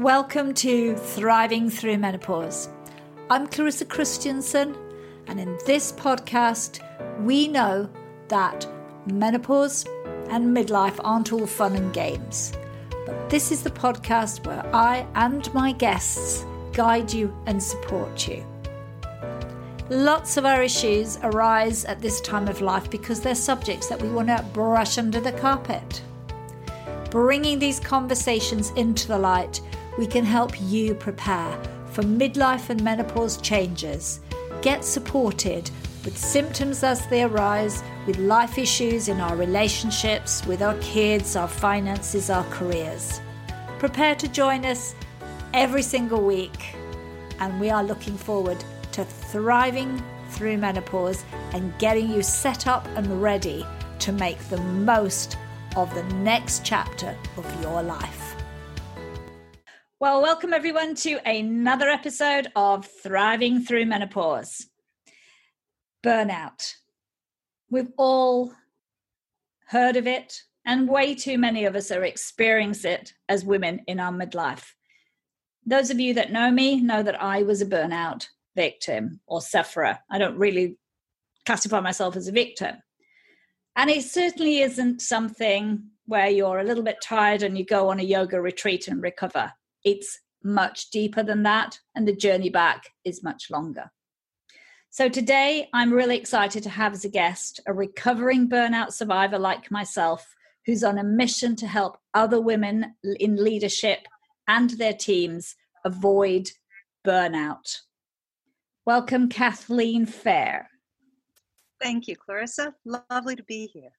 Welcome to Thriving Through Menopause. I'm Clarissa Christensen, and in this podcast, we know that menopause and midlife aren't all fun and games. But this is the podcast where I and my guests guide you and support you. Lots of our issues arise at this time of life because they're subjects that we want to brush under the carpet. Bringing these conversations into the light we can help you prepare for midlife and menopause changes. Get supported with symptoms as they arise, with life issues in our relationships, with our kids, our finances, our careers. Prepare to join us every single week, and we are looking forward to thriving through menopause and getting you set up and ready to make the most of the next chapter of your life. Well, welcome everyone to another episode of Thriving Through Menopause. Burnout. We've all heard of it, and way too many of us are experiencing it as women in our midlife. Those of you that know me know that I was a burnout victim or sufferer. I don't really classify myself as a victim. And it certainly isn't something where you're a little bit tired and you go on a yoga retreat and recover it's much deeper than that, and the journey back is much longer. So, today I'm really excited to have as a guest a recovering burnout survivor like myself who's on a mission to help other women in leadership and their teams avoid burnout. Welcome, Kathleen Fair. Thank you, Clarissa. Lovely to be here.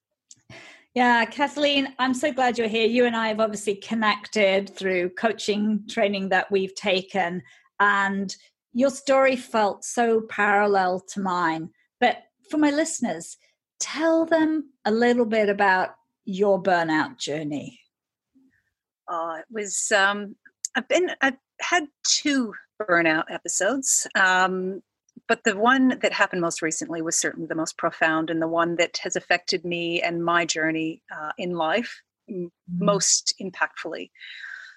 Yeah, Kathleen, I'm so glad you're here. You and I have obviously connected through coaching training that we've taken, and your story felt so parallel to mine. But for my listeners, tell them a little bit about your burnout journey. Oh, it was. Um, I've been. I've had two burnout episodes. Um, but the one that happened most recently was certainly the most profound and the one that has affected me and my journey uh, in life mm-hmm. most impactfully.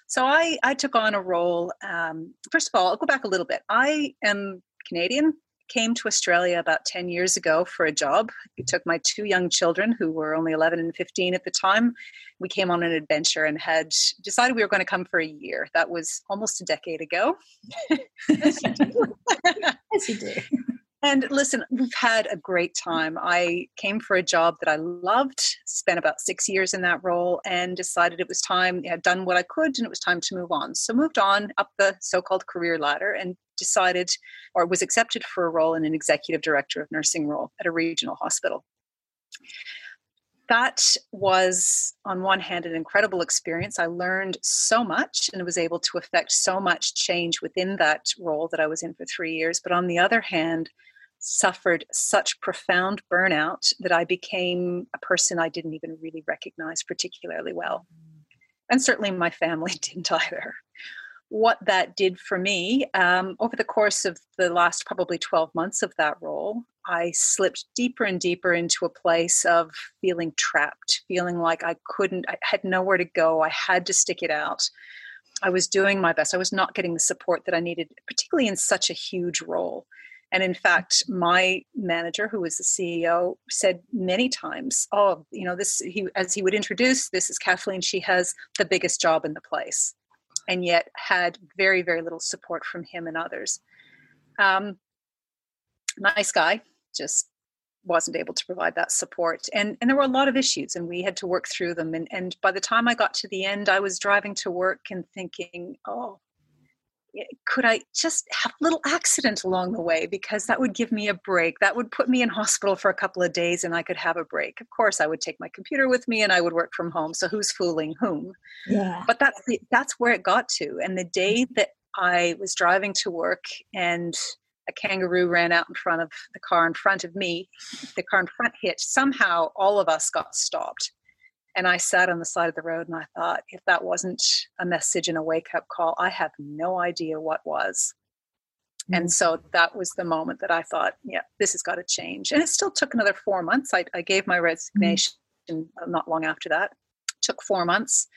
So I, I took on a role. Um, first of all, I'll go back a little bit. I am Canadian, came to Australia about 10 years ago for a job. I took my two young children, who were only 11 and 15 at the time. We came on an adventure and had decided we were going to come for a year. That was almost a decade ago. yes, you do. And listen, we've had a great time. I came for a job that I loved, spent about six years in that role, and decided it was time, I had done what I could, and it was time to move on. So moved on up the so-called career ladder and decided or was accepted for a role in an executive director of nursing role at a regional hospital. That was, on one hand, an incredible experience. I learned so much and was able to affect so much change within that role that I was in for three years. But on the other hand, suffered such profound burnout that I became a person I didn't even really recognize particularly well. Mm. And certainly my family didn't either what that did for me um, over the course of the last probably 12 months of that role i slipped deeper and deeper into a place of feeling trapped feeling like i couldn't i had nowhere to go i had to stick it out. I was doing my best i was not getting the support that i needed particularly in such a huge role. And in fact my manager who was the ceo said many times oh you know this he as he would introduce this is kathleen she has the biggest job in the place and yet had very, very little support from him and others. Um, nice guy, just wasn't able to provide that support. And, and there were a lot of issues, and we had to work through them. And, and by the time I got to the end, I was driving to work and thinking, oh, could I just have a little accident along the way because that would give me a break. That would put me in hospital for a couple of days and I could have a break. Of course, I would take my computer with me and I would work from home. So who's fooling whom? Yeah. But that's the, that's where it got to. And the day that I was driving to work and a kangaroo ran out in front of the car in front of me, the car in front hit. Somehow all of us got stopped and I sat on the side of the road and I thought, if that wasn't a message and a wake up call, I have no idea what was. Mm-hmm. And mm. so that was the moment that I thought, yeah, this has got to change. And it still took another four months. I, I gave my resignation mm-hmm. not long after that. It took four months,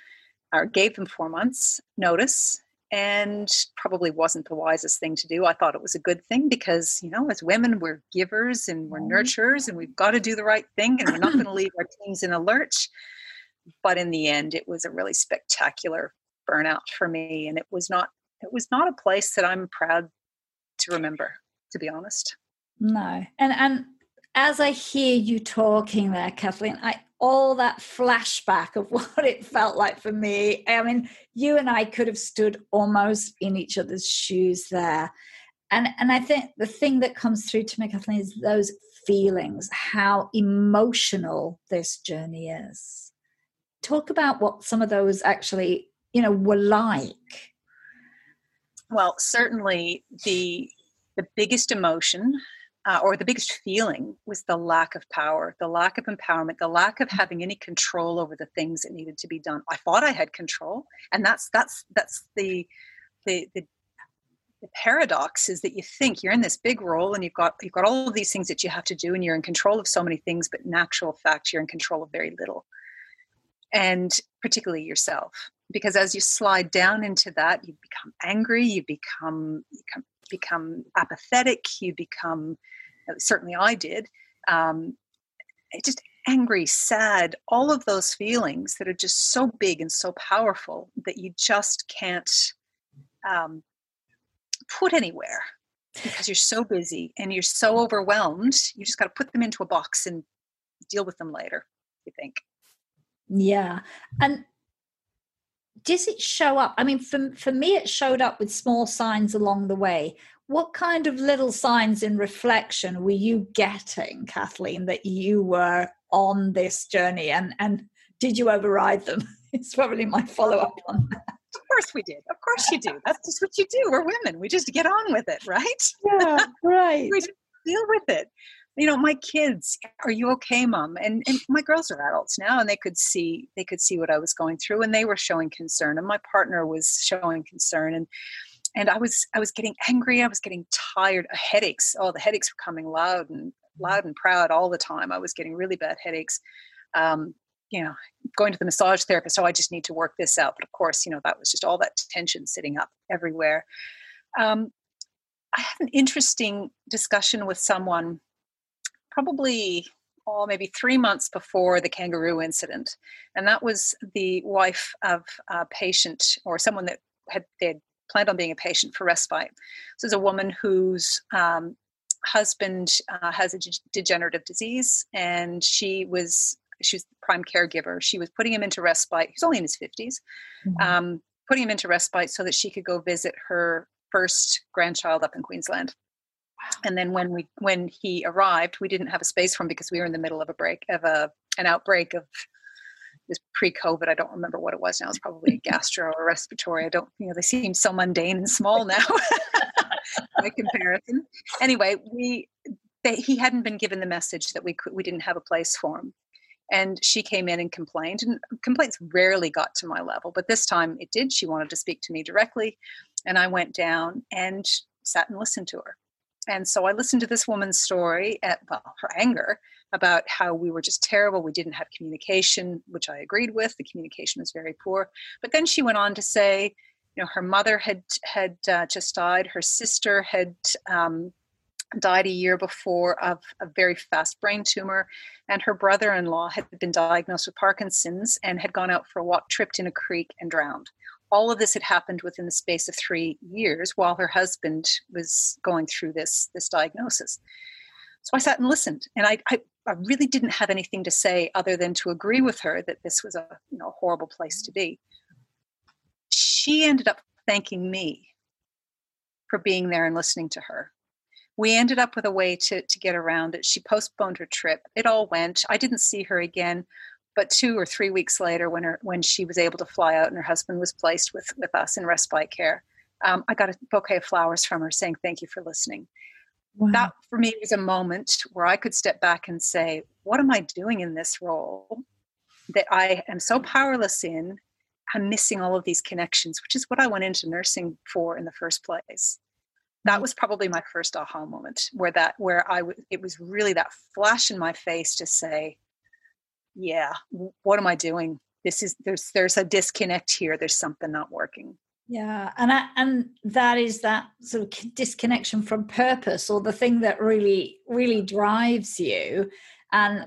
or gave them four months notice. and probably wasn't the wisest thing to do. I thought it was a good thing because, you know, as women, we're givers and we're mm-hmm. nurturers and we've got to do the right thing and we're not going to leave our teams in a lurch. But in the end, it was a really spectacular burnout for me. And it was not, it was not a place that I'm proud to remember, to be honest. No. And, and, as I hear you talking there, Kathleen, I all that flashback of what it felt like for me. I mean, you and I could have stood almost in each other's shoes there. And and I think the thing that comes through to me, Kathleen, is those feelings, how emotional this journey is. Talk about what some of those actually, you know, were like. Well, certainly the the biggest emotion uh, or the biggest feeling was the lack of power, the lack of empowerment, the lack of having any control over the things that needed to be done. I thought I had control, and that's that's that's the the the, the paradox is that you think you're in this big role and you've got you've got all of these things that you have to do and you're in control of so many things, but in actual fact you're in control of very little, and particularly yourself. Because as you slide down into that, you become angry, you become you become apathetic, you become certainly I did. Um, just angry, sad, all of those feelings that are just so big and so powerful that you just can't um, put anywhere because you're so busy and you're so overwhelmed. You just got to put them into a box and deal with them later, you think. Yeah. And does it show up? I mean, for, for me, it showed up with small signs along the way what kind of little signs in reflection were you getting, Kathleen, that you were on this journey and, and did you override them? it's probably my follow up on that. Of course we did. Of course you do. That's just what you do. We're women. We just get on with it, right? Yeah, right. we just deal with it. You know, my kids, are you okay, mom? And and my girls are adults now and they could see they could see what I was going through and they were showing concern and my partner was showing concern and and I was I was getting angry. I was getting tired. Headaches. Oh, the headaches were coming loud and loud and proud all the time. I was getting really bad headaches. Um, you know, going to the massage therapist. Oh, I just need to work this out. But of course, you know that was just all that tension sitting up everywhere. Um, I had an interesting discussion with someone, probably oh, maybe three months before the kangaroo incident, and that was the wife of a patient or someone that had they'd planned on being a patient for respite. This is a woman whose um, husband uh, has a degenerative disease, and she was she's the prime caregiver. She was putting him into respite. He's only in his 50s, mm-hmm. um, putting him into respite so that she could go visit her first grandchild up in Queensland. And then when we when he arrived, we didn't have a space for him because we were in the middle of a break of a an outbreak of was pre-COVID. I don't remember what it was now. It's probably a gastro or respiratory. I don't, you know, they seem so mundane and small now by comparison. Anyway, we they, he hadn't been given the message that we could we didn't have a place for him. And she came in and complained, and complaints rarely got to my level, but this time it did. She wanted to speak to me directly, and I went down and sat and listened to her. And so I listened to this woman's story at well, her anger, about how we were just terrible. We didn't have communication, which I agreed with. The communication was very poor. But then she went on to say, you know, her mother had had uh, just died. Her sister had um, died a year before of a very fast brain tumor, and her brother-in-law had been diagnosed with Parkinson's and had gone out for a walk, tripped in a creek, and drowned. All of this had happened within the space of three years, while her husband was going through this this diagnosis. So I sat and listened, and I, I, I really didn't have anything to say other than to agree with her that this was a you know horrible place to be. She ended up thanking me for being there and listening to her. We ended up with a way to to get around it. She postponed her trip. It all went. I didn't see her again, but two or three weeks later, when her when she was able to fly out and her husband was placed with with us in respite care, um, I got a bouquet of flowers from her saying thank you for listening. Wow. That for me was a moment where I could step back and say, what am I doing in this role that I am so powerless in? I'm missing all of these connections, which is what I went into nursing for in the first place. That mm. was probably my first aha moment where that where I w- it was really that flash in my face to say, yeah, what am I doing? This is there's there's a disconnect here. There's something not working. Yeah, and I, and that is that sort of disconnection from purpose or the thing that really really drives you, and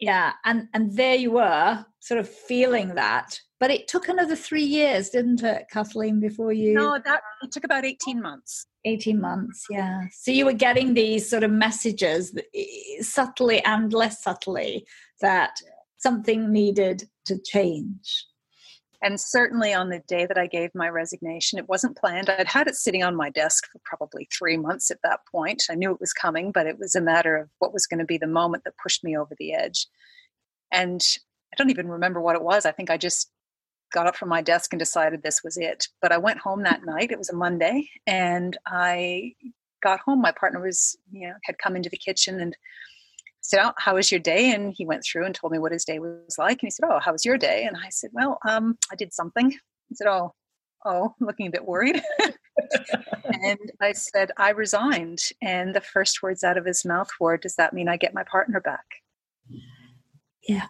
yeah, and and there you were, sort of feeling that. But it took another three years, didn't it, Kathleen, before you? No, that it took about eighteen months. 18 months yeah so you were getting these sort of messages subtly and less subtly that something needed to change and certainly on the day that I gave my resignation, it wasn't planned. I'd had it sitting on my desk for probably three months at that point. I knew it was coming, but it was a matter of what was going to be the moment that pushed me over the edge. And I don't even remember what it was. I think I just got up from my desk and decided this was it. But I went home that night. It was a Monday, and I got home. My partner was, you know, had come into the kitchen and said, oh, how was your day? And he went through and told me what his day was like. And he said, oh, how was your day? And I said, well, um, I did something. He said, oh, oh, I'm looking a bit worried. and I said, I resigned. And the first words out of his mouth were, does that mean I get my partner back? Yeah.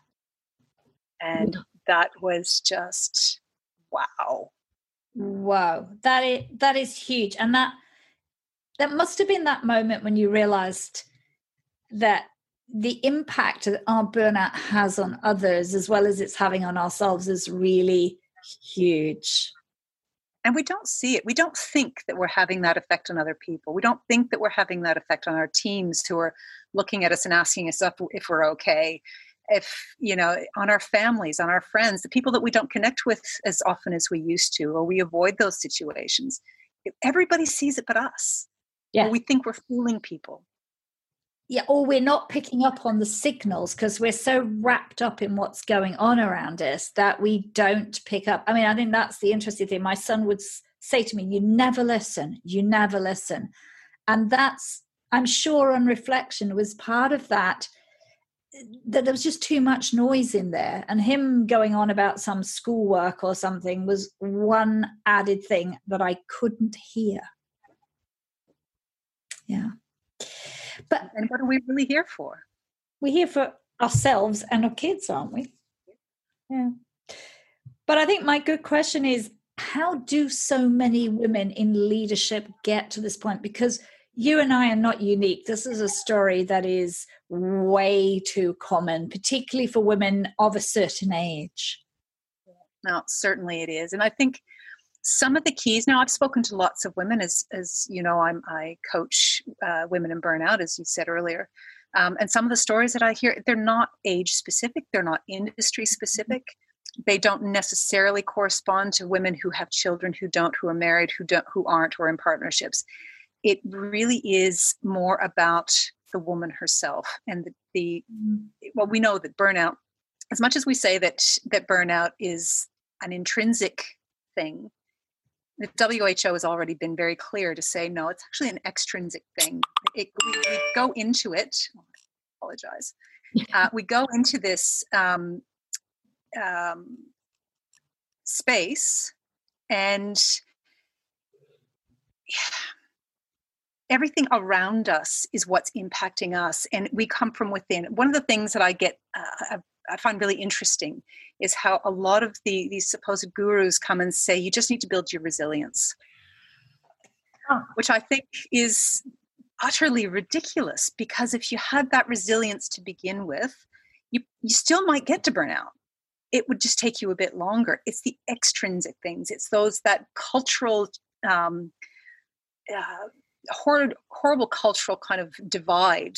And that was just wow. Wow. That is that is huge. And that that must have been that moment when you realized that the impact that our burnout has on others as well as it's having on ourselves is really huge. And we don't see it. We don't think that we're having that effect on other people. We don't think that we're having that effect on our teams who are looking at us and asking us if, if we're okay. If you know on our families on our friends the people that we don't connect with as often as we used to or we avoid those situations. Everybody sees it but us. Yeah. We think we're fooling people yeah, or we're not picking up on the signals because we're so wrapped up in what's going on around us that we don't pick up. I mean, I think that's the interesting thing. My son would say to me, You never listen, you never listen. And that's, I'm sure, on reflection, was part of that that there was just too much noise in there and him going on about some schoolwork or something was one added thing that i couldn't hear yeah but and what are we really here for? We're here for ourselves and our kids, aren't we? Yeah. But I think my good question is how do so many women in leadership get to this point? Because you and I are not unique. This is a story that is way too common, particularly for women of a certain age. No, certainly it is. And I think some of the keys now i've spoken to lots of women as as you know i'm i coach uh, women in burnout as you said earlier. Um, and some of the stories that i hear they're not age specific they're not industry specific. They don't necessarily correspond to women who have children who don't who are married who don't who aren't or in partnerships. It really is more about the woman herself and the, the well we know that burnout as much as we say that that burnout is an intrinsic thing the WHO has already been very clear to say no, it's actually an extrinsic thing. It, we, we, go into it. Oh, apologize. Uh, we go into this um, um, space, and everything around us is what's impacting us, and we come from within. One of the things that I get uh, I find really interesting is how a lot of the these supposed gurus come and say you just need to build your resilience, oh. which I think is utterly ridiculous because if you had that resilience to begin with, you you still might get to burnout. It would just take you a bit longer. It's the extrinsic things. It's those that cultural. Um, uh, horrible, horrible cultural kind of divide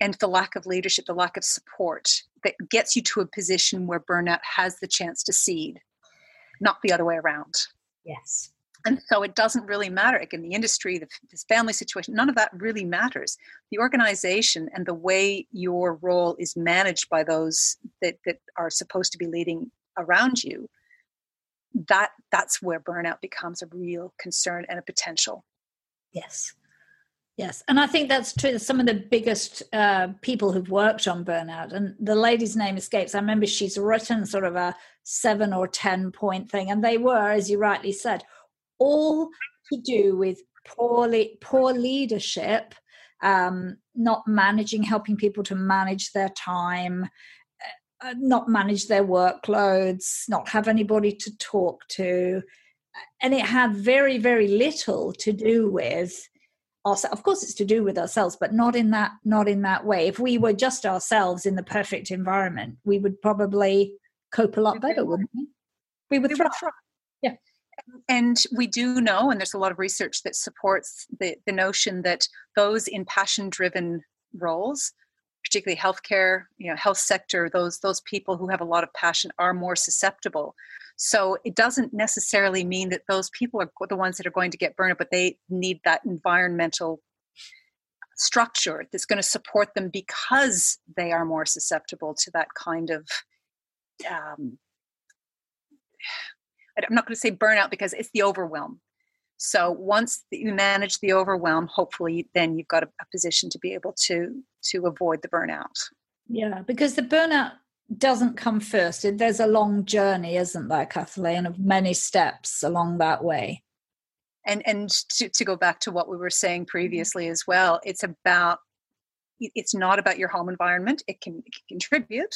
and the lack of leadership, the lack of support that gets you to a position where burnout has the chance to seed, not the other way around. Yes. And so it doesn't really matter. Like in the industry, the, this family situation, none of that really matters. The organization and the way your role is managed by those that, that are supposed to be leading around you, that that's where burnout becomes a real concern and a potential. Yes. Yes, and I think that's true. Some of the biggest uh, people who've worked on burnout, and the lady's name escapes. I remember she's written sort of a seven or ten point thing, and they were, as you rightly said, all to do with poorly poor leadership, um, not managing, helping people to manage their time, uh, not manage their workloads, not have anybody to talk to, and it had very very little to do with us of course it's to do with ourselves but not in that not in that way. If we were just ourselves in the perfect environment we would probably cope a lot better wouldn't we? We would thrive. yeah. And we do know and there's a lot of research that supports the, the notion that those in passion driven roles particularly healthcare you know health sector those those people who have a lot of passion are more susceptible. So it doesn't necessarily mean that those people are the ones that are going to get burned, but they need that environmental structure that's going to support them because they are more susceptible to that kind of um, i'm not going to say burnout because it's the overwhelm. So once you manage the overwhelm hopefully then you've got a, a position to be able to to avoid the burnout yeah because the burnout doesn't come first. There's a long journey, isn't there, Kathleen, of many steps along that way. And and to, to go back to what we were saying mm-hmm. previously as well, it's about it's not about your home environment. It can, it can contribute,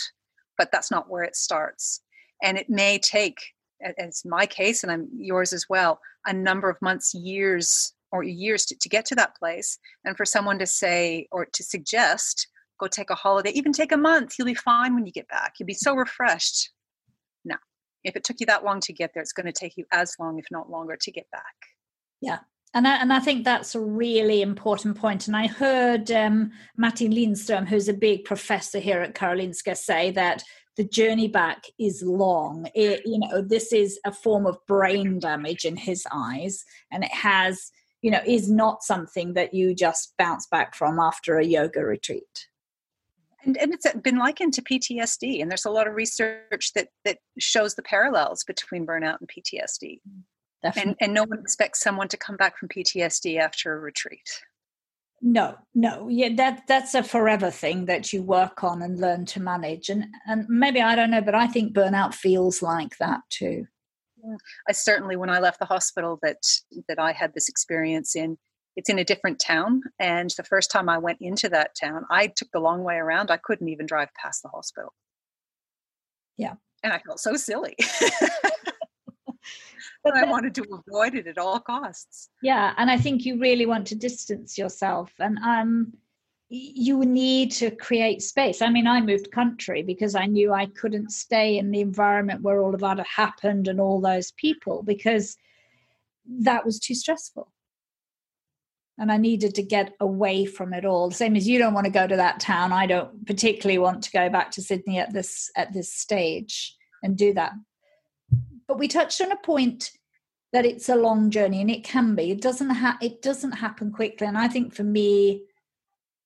but that's not where it starts. And it may take, as my case, and I'm yours as well, a number of months, years, or years to, to get to that place. And for someone to say or to suggest go take a holiday, even take a month. You'll be fine when you get back. You'll be so refreshed. No, if it took you that long to get there, it's going to take you as long, if not longer, to get back. Yeah. And I, and I think that's a really important point. And I heard um, Martin Lindström, who's a big professor here at Karolinska, say that the journey back is long. It, you know, this is a form of brain damage in his eyes, and it has, you know, is not something that you just bounce back from after a yoga retreat and, and it's been likened to PTSD, and there's a lot of research that that shows the parallels between burnout and PTSD. Mm, definitely. And, and no one expects someone to come back from PTSD after a retreat. No, no, yeah, that that's a forever thing that you work on and learn to manage, and and maybe I don't know, but I think burnout feels like that too. I certainly, when I left the hospital, that that I had this experience in it's in a different town. And the first time I went into that town, I took the long way around. I couldn't even drive past the hospital. Yeah. And I felt so silly. but I wanted to avoid it at all costs. Yeah. And I think you really want to distance yourself. And um you need to create space. I mean, I moved country because I knew I couldn't stay in the environment where all of that happened and all those people because that was too stressful and I needed to get away from it all. Same as you don't want to go to that town, I don't particularly want to go back to Sydney at this at this stage and do that. But we touched on a point that it's a long journey, and it can be. It doesn't ha- it doesn't happen quickly, and I think for me,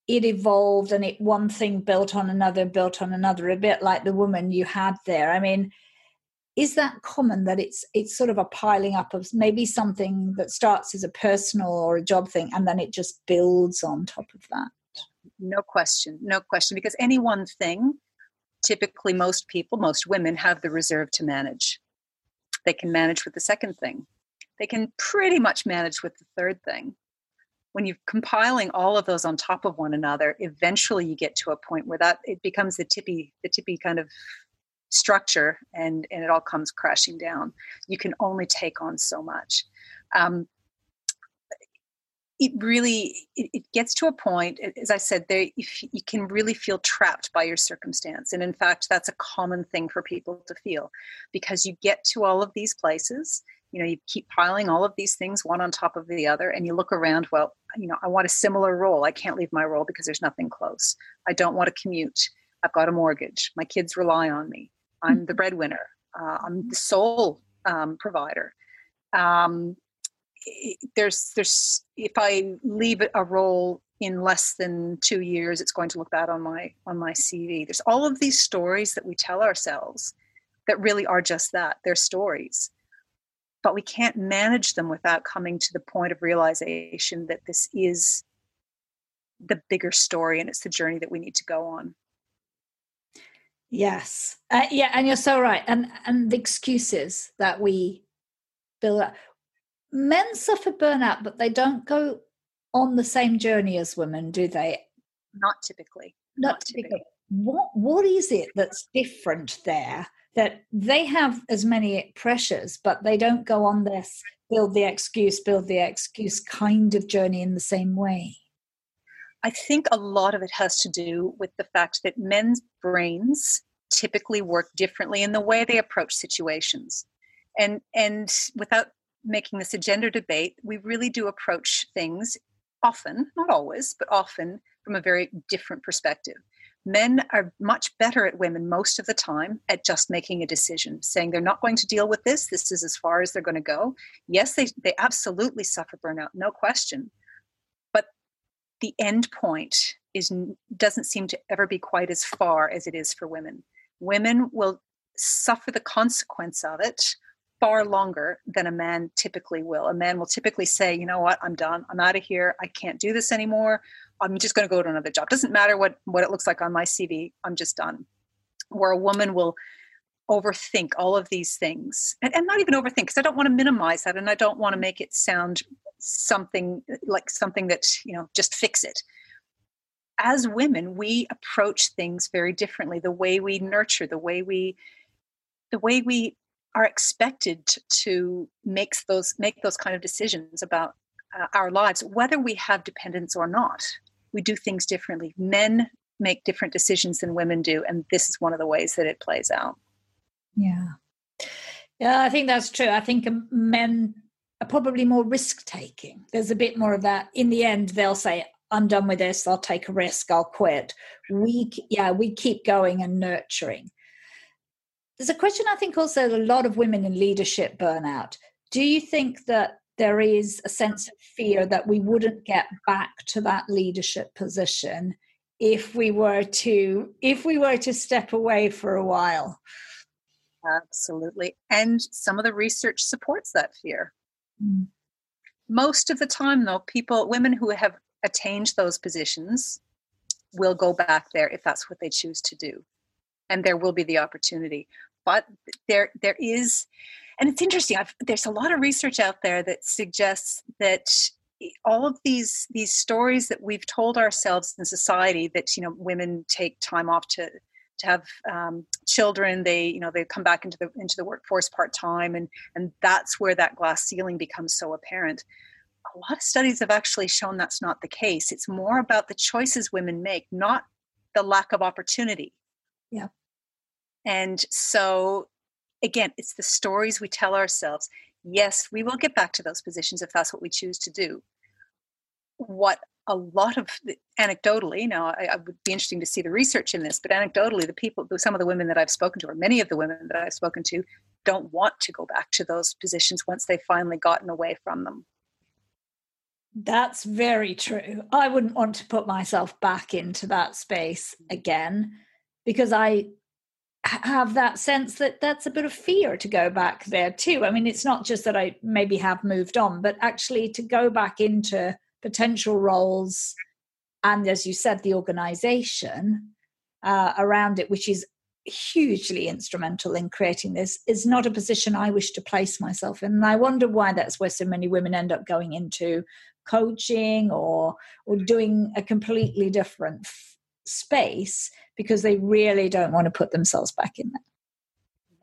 it evolved, and it one thing built on another, built on another, a bit like the woman you had there. I mean is that common that it's it's sort of a piling up of maybe something that starts as a personal or a job thing and then it just builds on top of that? No question no question because any one thing typically most people most women have the reserve to manage. They can manage with the second thing. They can pretty much manage with the third thing when you're compiling all of those on top of one another eventually you get to a point where that it becomes the tippy the tippy kind of structure and and it all comes crashing down. You can only take on so much. Um, it really it, it, gets to a point as i said there you can really feel trapped by your circumstance. And in fact that's a common thing for people to feel because you get to all of these places you know you keep piling all of these things one on top of the other and you look around well you know i want a similar role i can't leave my role because there's nothing close i don't want to commute i've got a mortgage my kids rely on me I'm the breadwinner. Uh, I'm the sole um, provider. Um, there's there's if I leave a role in less than two years, it's going to look bad on my on my CV. There's all of these stories that we tell ourselves that really are just that. They're stories. But we can't manage them without coming to the point of realization that this is the bigger story and it's the journey that we need to go on. Yes. Uh, yeah, and you're so right. And and the excuses that we build up. Men suffer burnout, but they don't go on the same journey as women, do they? Not typically. Not, Not typically. typically. What what is it that's different there that they have as many pressures, but they don't go on this build the excuse, build the excuse kind of journey in the same way? I think a lot of it has to do with the fact that men's brains typically work differently in the way they approach situations. And and without making this a gender debate, we really do approach things often, not always, but often from a very different perspective. Men are much better at women most of the time at just making a decision, saying they're not going to deal with this. This is as far as they're going to go. Yes, they, they absolutely suffer burnout, no question. But the end point is doesn't seem to ever be quite as far as it is for women. Women will suffer the consequence of it far longer than a man typically will. A man will typically say, you know what, I'm done. I'm out of here. I can't do this anymore. I'm just going to go to another job. Doesn't matter what, what it looks like on my CV. I'm just done. Where a woman will overthink all of these things and, and not even overthink because I don't want to minimize that and I don't want to make it sound something like something that, you know, just fix it. As women, we approach things very differently. The way we nurture, the way we the way we are expected to make those make those kind of decisions about uh, our lives whether we have dependents or not we do things differently. Men make different decisions than women do and this is one of the ways that it plays out. Yeah. Yeah i think that's true. I think men are probably more risk taking there's a bit more of that. In the end they'll say i'm done with this. I'll take a risk. I'll quit. We yeah we keep going and nurturing. There's a question I think also a lot of women in leadership burnout. Do you think that there is a sense of fear that we wouldn't get back to that leadership position if we were to if we were to step away for a while? Absolutely. And some of the research supports that fear. Mm. Most of the time though, people women who have attained those positions will go back there if that's what they choose to do and there will be the opportunity but there there is and it's interesting I've, there's a lot of research out there that suggests that all of these these stories that we've told ourselves in society that you know women take time off to to have um, children they you know they come back into the into the workforce part time and and that's where that glass ceiling becomes so apparent. A lot of studies have actually shown that's not the case. It's more about the choices women make not the lack of opportunity. Yeah. And so, again, it's the stories we tell ourselves. Yes, we will get back to those positions if that's what we choose to do. What a lot of anecdotally, now I, I, would be interesting to see the research in this, but anecdotally, the people, some of the women that I've spoken to, or many of the women that I've spoken to, don't want to go back to those positions once they've finally gotten away from them. That's very true. I wouldn't want to put myself back into that space mm-hmm. again because I have that sense that that's a bit of fear to go back there too. I mean, it's not just that I maybe have moved on, but actually to go back into potential roles and, as you said, the organization uh, around it, which is hugely instrumental in creating this, is not a position I wish to place myself in. And I wonder why that's where so many women end up going into coaching or or doing a completely different space because they really don't want to put themselves back in there.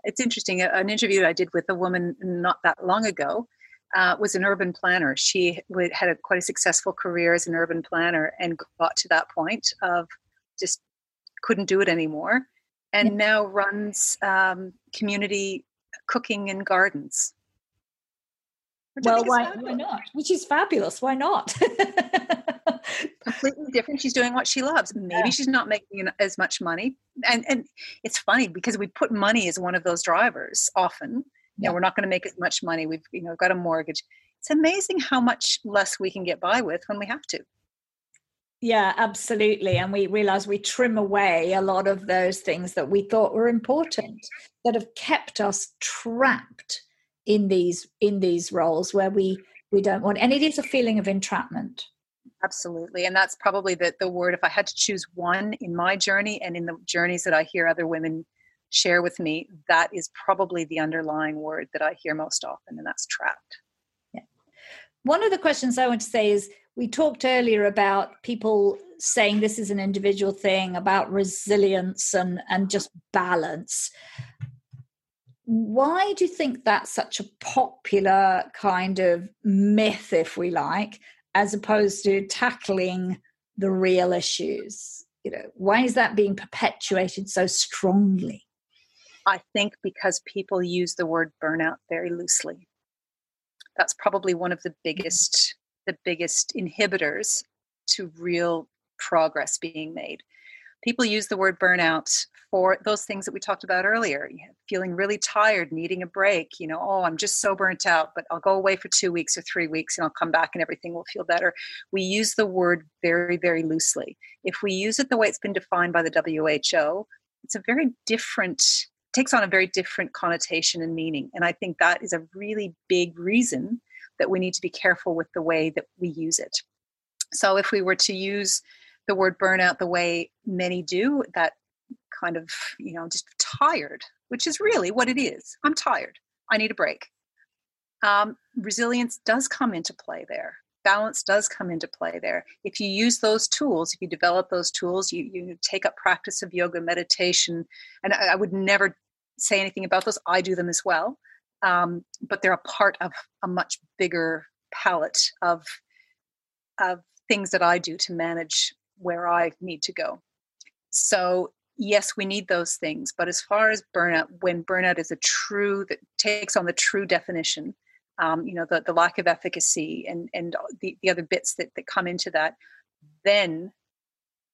It's interesting. An interview I did with a woman not that long ago uh, was an urban planner. She had a quite a successful career as an urban planner and got to that point of just couldn't do it anymore, and yeah. now runs um, community cooking and gardens. Well, why, why not? Which is fabulous. Why not? completely different. She's doing what she loves. Maybe yeah. she's not making as much money. And and it's funny because we put money as one of those drivers often. You know, we're not going to make as much money. We've you know got a mortgage. It's amazing how much less we can get by with when we have to. Yeah, absolutely. And we realize we trim away a lot of those things that we thought were important that have kept us trapped in these in these roles where we we don't want and it is a feeling of entrapment Absolutely. And that's probably the, the word. If I had to choose one in my journey and in the journeys that I hear other women share with me, that is probably the underlying word that I hear most often, and that's trapped. Yeah. One of the questions I want to say is we talked earlier about people saying this is an individual thing, about resilience and, and just balance. why do you think that's such a popular kind of myth, if we like, as opposed to tackling the real issues? You know, why is that being perpetuated so strongly? I think because people use the word burnout very loosely. That's probably one of the biggest the biggest inhibitors to real progress being made. People use the word burnout for those things that we talked about earlier. Feeling really tired needing a break you know oh i'm just so burnt out but i'll go away for two weeks or three weeks and i'll come back and everything will feel better. We use the word very very loosely. If we use it the way it's been defined by the who it's a very different takes on a very different connotation and meaning and i think that is a really big reason that we need to be careful with the way that we use it. So if we were to use the word burnout the way many do, that kind of, you know, just tired, which is really what it is. I'm tired. I need a break. Um, resilience does come into play there. Balance does come into play there. If you use those tools, if you develop those tools, you, you take up practice of yoga, meditation, and I, I would never say anything about those. I do them as well. Um, but they're a part of a much bigger palette of of things that I do to manage where I need to go. So, yes, we need those things. But as far as burnout, when burnout is a true, that takes on the true definition, um, you know, the, the lack of efficacy and, and the, the other bits that, that come into that, then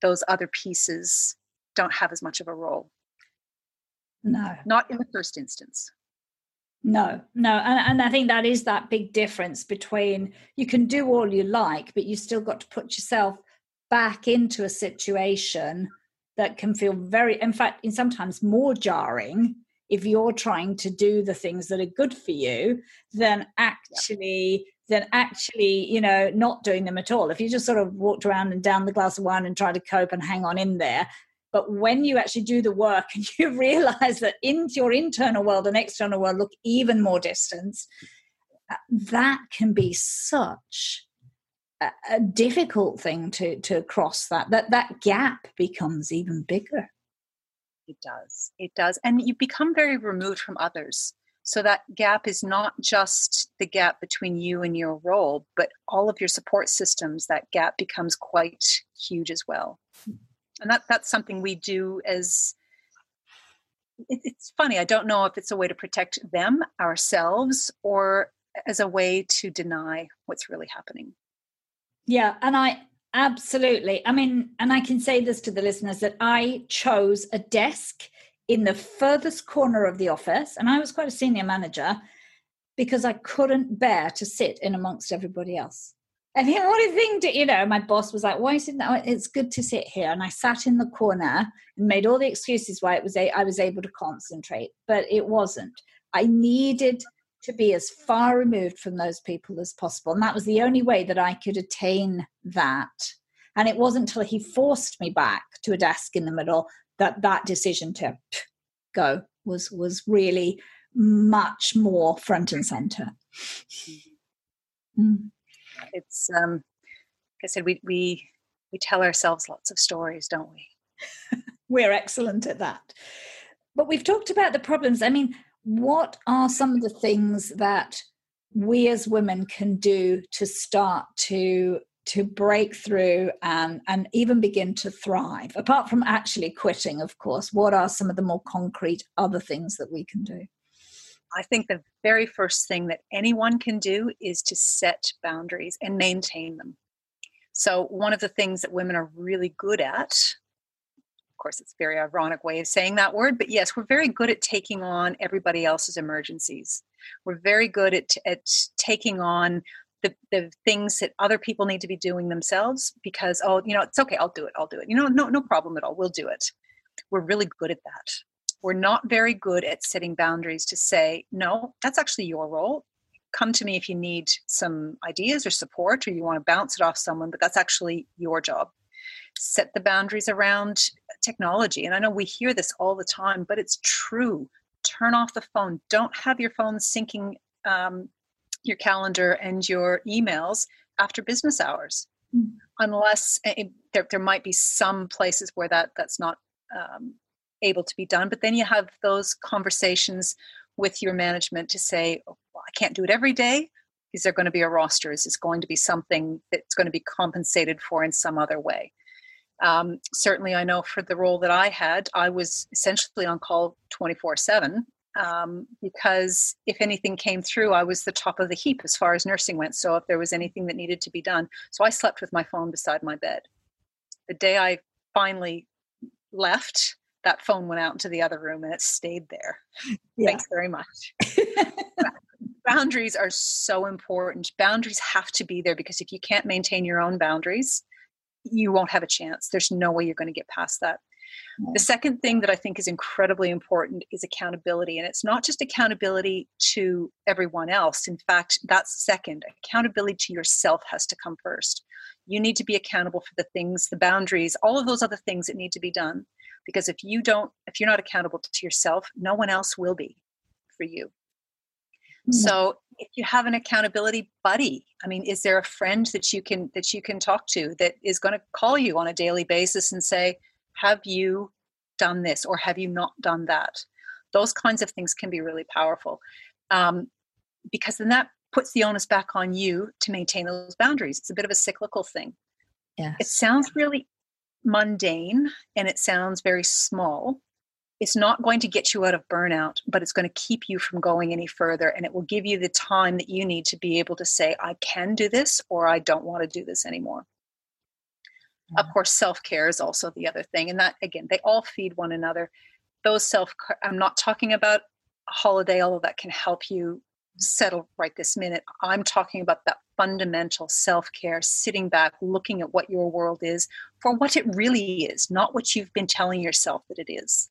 those other pieces don't have as much of a role. No. Not in the first instance. No, no. And, and I think that is that big difference between you can do all you like, but you still got to put yourself back into a situation that can feel very, in fact, in sometimes more jarring if you're trying to do the things that are good for you than actually than actually you know not doing them at all. If you just sort of walked around and down the glass of wine and tried to cope and hang on in there but when you actually do the work and you realize that into your internal world and external world look even more distanced uh, that can be such a, difficult thing to to cross that that that gap becomes even bigger. It does. It does. And you become very removed from others. So that gap is not just the gap between you and your role but all of your support systems that gap becomes quite huge as well. And that that's something we do as it, it's funny i don't know if it's a way to protect them ourselves or as a way to deny what's really happening yeah, and I absolutely, I mean, and I can say this to the listeners that I chose a desk in the furthest corner of the office, and I was quite a senior manager because I couldn't bear to sit in amongst everybody else. And the only thing to, you know, my boss was like, why is it that? It's good to sit here. And I sat in the corner and made all the excuses why it was a, I was able to concentrate, but it wasn't. I needed to be as far removed from those people as possible. And that was the only way that I could attain that. And it wasn't until he forced me back to a desk in the middle that that decision to go was was really much more front and center. Mm. It's um, like I said, we we we tell ourselves lots of stories, don't we? We're excellent at that. But we've talked about the problems. I mean, what are some of the things that we as women can do to start to to break through and and even begin to thrive? Apart from actually quitting of course what are some of the more concrete other things that we can do? I think the very first thing that anyone can do is to set boundaries and maintain them. So one of the things that women are really good at of course, it's a very ironic way of saying that word, but yes, we're very good at taking on everybody else's emergencies. We're very good at, at taking on the, the things that other people need to be doing themselves because, oh, you know, it's okay, I'll do it, I'll do it. You know, no, no problem at all, we'll do it. We're really good at that. We're not very good at setting boundaries to say, no, that's actually your role. Come to me if you need some ideas or support or you want to bounce it off someone, but that's actually your job set the boundaries around technology. And I know we hear this all the time, but it's true. Turn off the phone. Don't have your phone syncing um, your calendar and your emails after business hours, mm. unless it, eh, eh, there, there might be some places where that that's not um, able to be done. But then you have those conversations with your management to say, oh, well, I can't do it every day. Is there going to be a roster? Is this going to be something that's going to be compensated for in some other way? Um, certainly, I know for the role that I had, I was essentially on call 24 7 um, because if anything came through, I was the top of the heap as far as nursing went. So if there was anything that needed to be done, so I slept with my phone beside my bed. The day I finally left, that phone went out into the other room and it stayed there. Yeah. Thanks very much. boundaries are so important. Boundaries have to be there because if you can't maintain your own boundaries, you won't have a chance. There's no way you're going to get past that. The second thing that I think is incredibly important is accountability. And it's not just accountability to everyone else. In fact, that's second. Accountability to yourself has to come first. You need to be accountable for the things, the boundaries, all of those other things that need to be done. Because if you don't, if you're not accountable to yourself, no one else will be for you. So if you have an accountability buddy, I mean, is there a friend that you can that you can talk to that is going to call you on a daily basis and say, "Have you done this or have you not done that?" Those kinds of things can be really powerful, um, because then that puts the onus back on you to maintain those boundaries. It's a bit of a cyclical thing. Yeah, it sounds really mundane and it sounds very small, it's not going to get you out of burnout, but it's going to keep you from going any further. And it will give you the time that you need to be able to say, I can do this or I don't want to do this anymore. Of mm. course, self care is also the other thing. And that, again, they all feed one another. Those self I'm not talking about a holiday, although that can help you settle right this minute. I'm talking about that fundamental self care, sitting back, looking at what your world is for what it really is, not what you've been telling yourself that it is.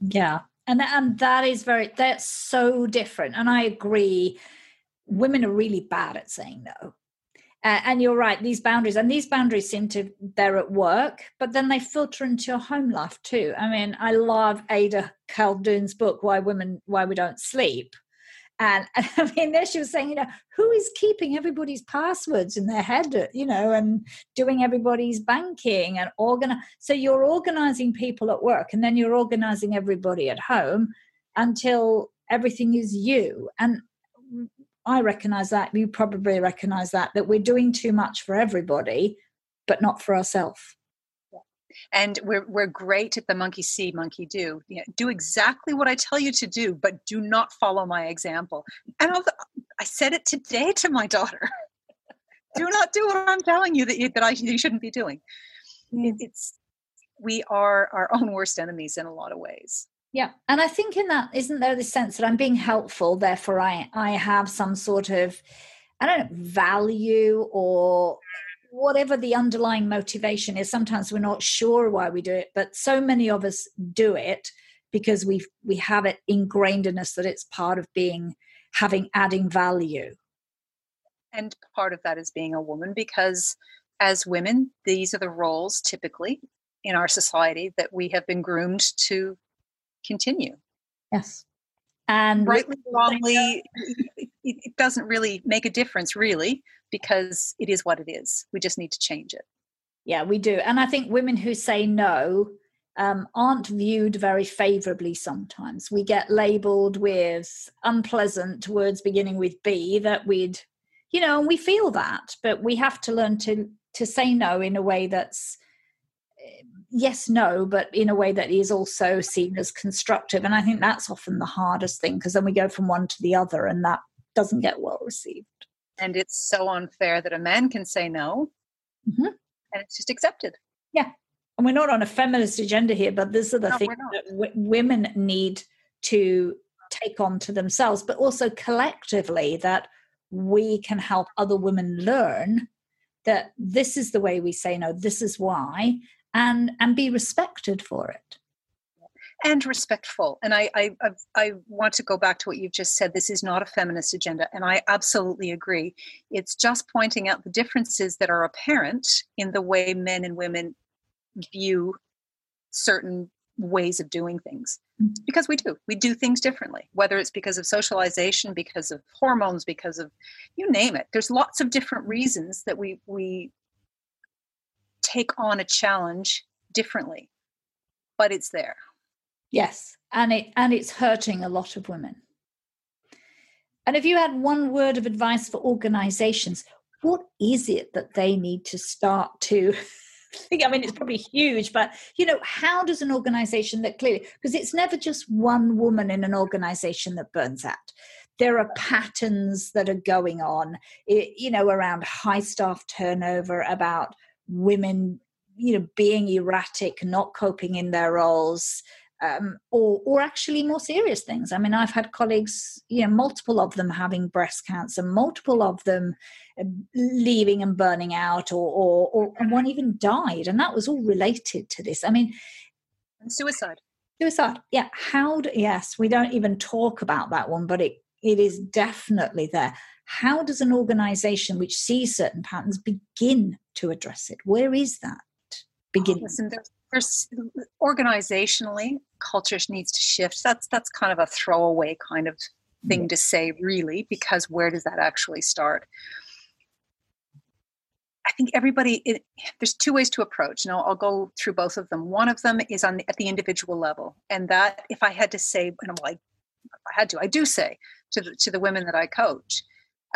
Yeah. And and that is very that's so different. And I agree. Women are really bad at saying no. Uh, and you're right, these boundaries, and these boundaries seem to, they're at work, but then they filter into your home life too. I mean, I love Ada Calhoun's book, Why Women, Why We Don't Sleep. And, and, I mean, there she was saying, you know, who is keeping everybody's passwords in their head, uh, you know, and doing everybody's banking and organize. So you're organizing people at work and then you're organizing everybody at home until everything is you. And I recognize that. You probably recognize that, that we're doing too much for everybody, but not for ourselves and we're, we're great at the monkey see monkey do. You know, do exactly what i tell you to do but do not follow my example. And I'll, i said it today to my daughter. Do not do what i'm telling you that you, that I, you shouldn't be doing. It, mm. it's we are our own worst enemies in a lot of ways. Yeah and i think in that isn't there the sense that i'm being helpful therefore i i have some sort of i don't know value or whatever the underlying motivation is sometimes we're not sure why we do it but so many of us do it because we we have it ingrained in us that it's part of being having adding value. And part of that is being a woman because as women these are the roles typically in our society that we have been groomed to continue. Yes. And rightly wrongly it, it doesn't really make a difference really because it is what it is. We just need to change it. Yeah we do. And i think women who say no um, aren't viewed very favorably sometimes. We get labeled with unpleasant words beginning with b that we'd you know and we feel that but we have to learn to to say no in a way that's yes no but in a way that is also seen as constructive. And i think that's often the hardest thing because then we go from one to the other and that doesn't get well received. And it's so unfair that a man can say no mm-hmm. and it's just accepted. Yeah. And we're not on a feminist agenda here but this is the no, thing that w- women need to take on to themselves but also collectively that we can help other women learn that this is the way we say no this is why and and be respected for it and respectful. And I, I i want to go back to what you've just said. This is not a feminist agenda and i absolutely agree. It's just pointing out the differences that are apparent in the way men and women view certain ways of doing things. Mm-hmm. because we do. We do things differently whether it's because of socialization because of hormones because of you name it. There's lots of different reasons that we we take on a challenge differently but it's there yes. And it and it's hurting a lot of women. And if you had one word of advice for organizations what is it that they need to start to think? I mean it's probably huge but you know how does an organization that clearly because it's never just one woman in an organization that burns out. There are patterns that are going on you know around high staff turnover about women you know being erratic not coping in their roles um, or or actually more serious things. I mean, I've had colleagues, you know, multiple of them having breast cancer, multiple of them uh, leaving and burning out, or or, or and one even died, and that was all related to this. I mean, and suicide. Suicide. Yeah. How? Do, yes, we don't even talk about that one, but it it is definitely there. How does an organization which sees certain patterns begin to address it? Where is that begin? Oh, listen, there's there's organizationally culture needs to shift. That's that's kind of a throwaway kind of thing to say really because where does that actually start? I think everybody it, there's two ways to approach I'll, I'll, go through both of them. One of them is on the, at the individual level and that if i had to say and i'm like i had to i do say to the, to the women that i coach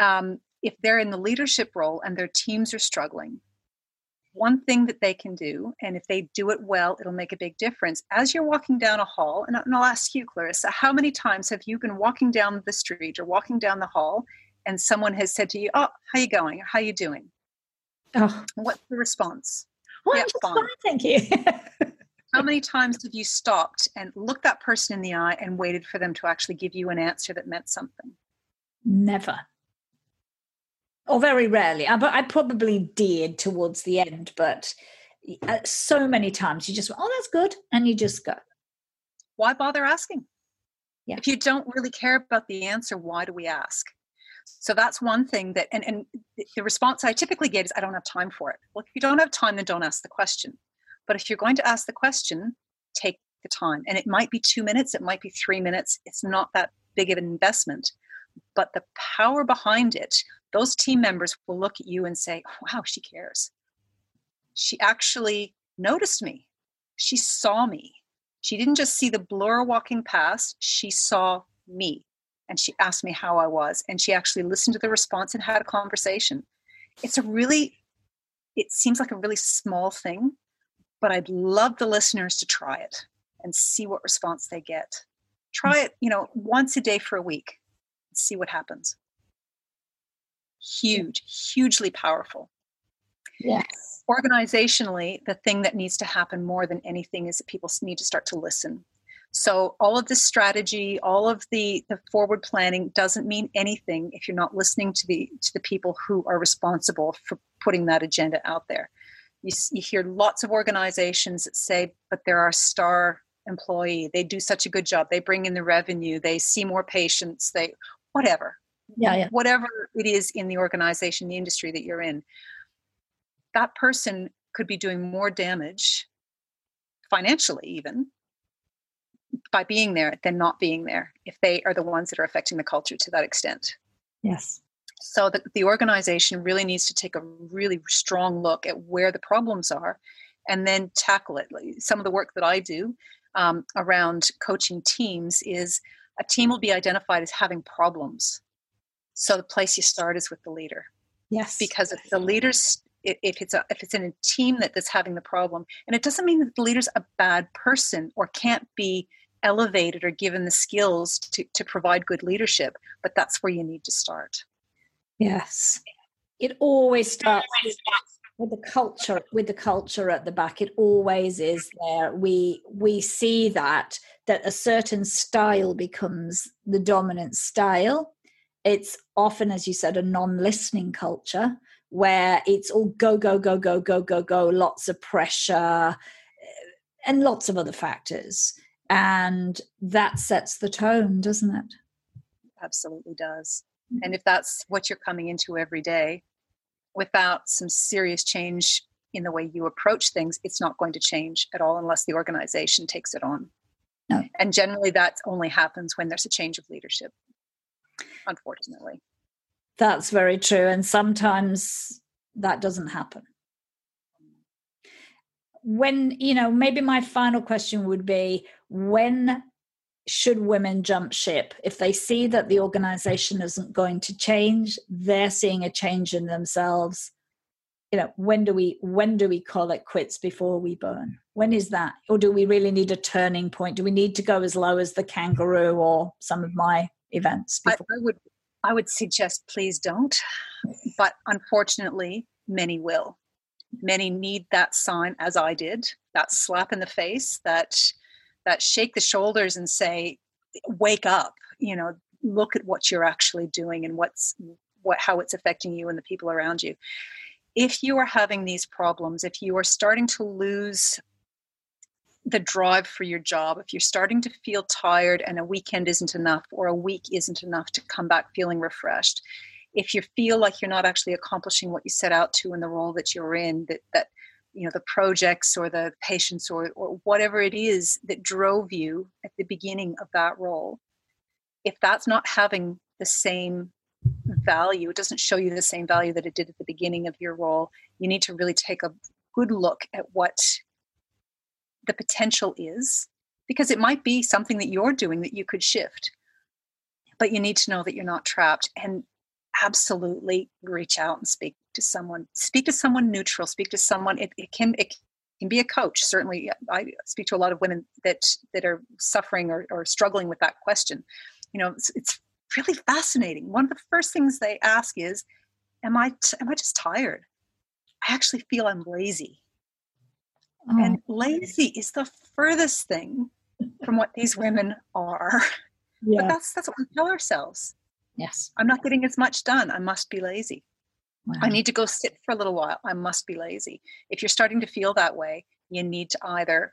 um, if they're in the leadership role and their teams are struggling one thing that they can do, and if they do it well, it'll make a big difference. As you're walking down a hall, and I'll ask you, Clarissa, how many times have you been walking down the street or walking down the hall, and someone has said to you, "Oh, how you going? How you doing?" Oh, what's the response? Well, yeah, fine. fine, thank you. how many times have you stopped and looked that person in the eye and waited for them to actually give you an answer that meant something? Never or very rarely. I, but I probably did towards the end, but uh, so many times you just, oh, that's good, and you just go. Why bother asking? Yeah. If you don't really care about the answer, why do we ask? So that's one thing that, and, and the response I typically get is, I don't have time for it. Well, if you don't have time, then don't ask the question. But if you're going to ask the question, take the time. And it might be two minutes, it might be three minutes. It's not that big of an investment. But the power behind it those team members will look at you and say, oh, wow, she cares. She actually noticed me. She saw me. She didn't just see the blur walking past, she saw me. And she asked me how I was. And she actually listened to the response and had a conversation. It's a really, it seems like a really small thing, but I'd love the listeners to try it and see what response they get. Try mm. it, you know, once a day for a week. See what happens huge, hugely powerful. Yes. Organizationally, the thing that needs to happen more than anything is that people need to start to listen. So all of this strategy, all of the, the forward planning doesn't mean anything if you're not listening to the to the people who are responsible for putting that agenda out there. You, you hear lots of organizations that say, but there are our star employee. They do such a good job. They bring in the revenue. They see more patients. They whatever yeah, yeah. whatever it is in the organization, the industry that you're in, that person could be doing more damage financially, even by being there than not being there if they are the ones that are affecting the culture to that extent. Yes. So the, the organization really needs to take a really strong look at where the problems are and then tackle it. Some of the work that I do um, around coaching teams is a team will be identified as having problems so the place you start is with the leader. Yes. Because if the leaders if it's a if it's in a team that that's having the problem, and it doesn't mean that the leader's a bad person or can't be elevated or given the skills to, to provide good leadership, but that's where you need to start. Yes. It always starts with the culture with the culture at the back it always is there we we see that that a certain style becomes the dominant style it's often, as you said, a non listening culture where it's all go, go, go, go, go, go, go, lots of pressure eh, and lots of other factors. And that sets the tone, doesn't it? Absolutely does. Mm. And if that's what you're coming into every day without some serious change in the way you approach things, it's not going to change at all unless the organization takes it on. No. And generally, that only happens when there's a change of leadership unfortunately. That's very true. And sometimes that doesn't happen. When, you know, maybe my final question would be when should women jump ship if they see that the organization isn't going to change they're seeing a change in themselves you know when do we when do we call it quits before we burn when is that or do we really need a turning point do we need to go as low as the kangaroo or some of my events I, I would i would suggest please don't but unfortunately many will. Many need that sign as i did that slap in the face that that shake the shoulders and say wake up you know look at what you're actually doing and what's what how it's affecting you and the people around you. If you are having these problems, if you are starting to lose the drive for your job, if you're starting to feel tired and a weekend isn't enough or a week isn't enough to come back feeling refreshed, if you feel like you're not actually accomplishing what you set out to in the role that you're in, that that you know the projects or the patients or or whatever it is that drove you at the beginning of that role, if that's not having the same value, it doesn't show you the same value that it did at the beginning of your role, you need to really take a good look at what the potential is because it might be something that you're doing that you could shift. But you need to know that you're not trapped and absolutely reach out and speak to someone. Speak to someone neutral, speak to someone it, it can it can be a coach. Certainly I speak to a lot of women that that are suffering or, or struggling with that question. You know, it's, it's really fascinating. One of the first things they ask is, "Am I t- am I just tired? I actually feel I'm lazy." Oh. And lazy is the furthest thing from what these women are. Yeah. But that's that's what we tell ourselves. Yes. I'm not getting as much done. I must be lazy. Wow. I need to go sit for a little while. I must be lazy. If you're starting to feel that way, you need to either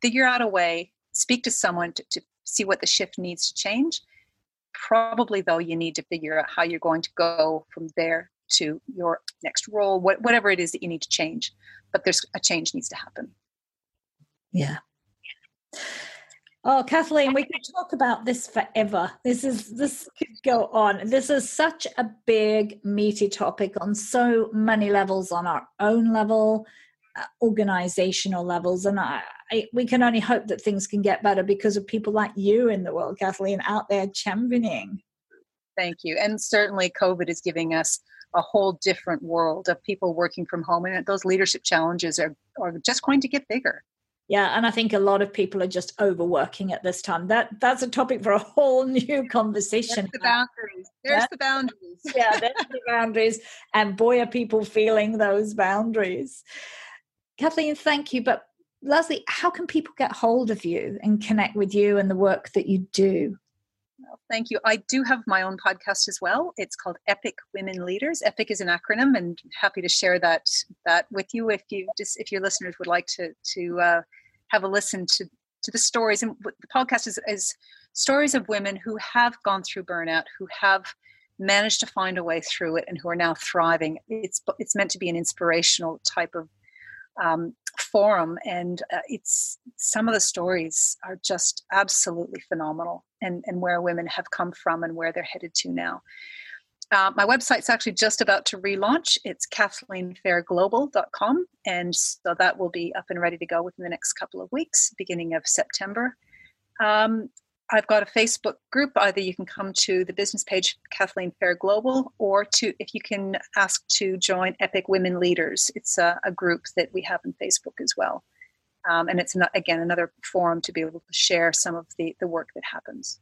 figure out a way, speak to someone to, to see what the shift needs to change, Probably, though, you need to figure out how you're going to go from there to your next role, whatever it is that you need to change. But there's a change needs to happen. Yeah. Oh, Kathleen, we could talk about this forever. This is this could go on. This is such a big, meaty topic on so many levels, on our own level, uh, organizational levels, and I, I, we can only hope that things can get better because of people like you in the world, Kathleen, out there championing. Thank you. And certainly, COVID is giving us a whole different world of people working from home, and those leadership challenges are, are just going to get bigger. Yeah, and I think a lot of people are just overworking at this time. That that's a topic for a whole new conversation. There's the boundaries. There's yeah. the boundaries. yeah, there's the boundaries. And boy, are people feeling those boundaries. Kathleen, thank you. But Leslie, how can people get hold of you and connect with you and the work that you do? Thank you. I do have my own podcast as well. It's called Epic Women Leaders. Epic is an acronym, and happy to share that that with you if you just if your listeners would like to to uh, have a listen to to the stories. And the podcast is, is stories of women who have gone through burnout, who have managed to find a way through it, and who are now thriving. It's it's meant to be an inspirational type of um, forum, and uh, it's some of the stories are just absolutely phenomenal, and and where women have come from and where they're headed to now. Uh, my website's actually just about to relaunch. It's kathleenfairglobal.com. And so that will be up and ready to go within the next couple of weeks, beginning of September. Um, I've got a Facebook group. Either you can come to the business page Kathleen Fair Global, or to if you can ask to join Epic Women Leaders. It's a, a group that we have on Facebook as well, um, and it's not, again another forum to be able to share some of the the work that happens.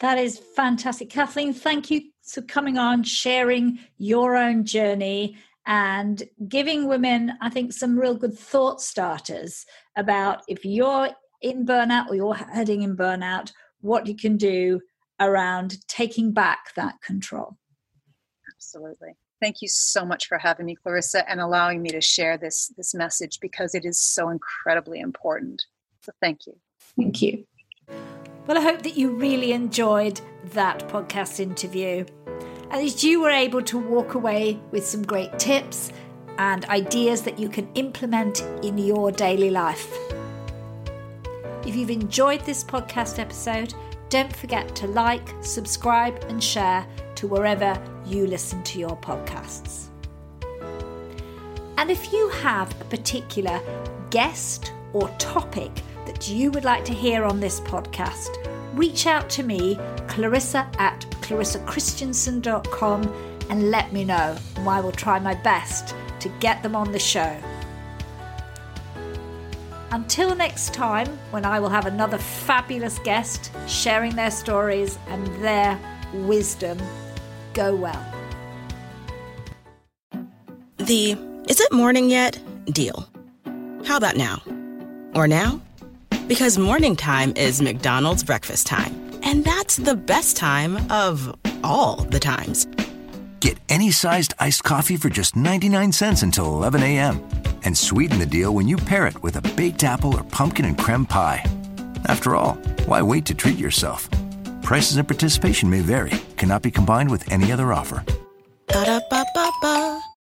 That is fantastic, Kathleen. Thank you for coming on, sharing your own journey, and giving women, I think, some real good thought starters about if you're in burnout or you're heading in burnout, what you can do around taking back that control. Absolutely. Thank you so much for having me, Clarissa, and allowing me to share this this message because it is so incredibly important. So thank you. Thank you. Well, I hope that you really enjoyed that podcast interview and that you were able to walk away with some great tips and ideas that you can implement in your daily life. If you've enjoyed this podcast episode, don't forget to like, subscribe, and share to wherever you listen to your podcasts. And if you have a particular guest or topic that you would like to hear on this podcast, reach out to me, Clarissa at clarissachristiansen.com, and let me know, and I will try my best to get them on the show. Until next time, when I will have another fabulous guest sharing their stories and their wisdom, go well. The is it morning yet deal. How about now? Or now? Because morning time is McDonald's breakfast time. And that's the best time of all the times. Get any sized iced coffee for just 99 cents until 11 a.m. And sweeten the deal when you pair it with a baked apple or pumpkin and creme pie. After all, why wait to treat yourself? Prices and participation may vary, cannot be combined with any other offer. Ba-da-ba-ba-ba.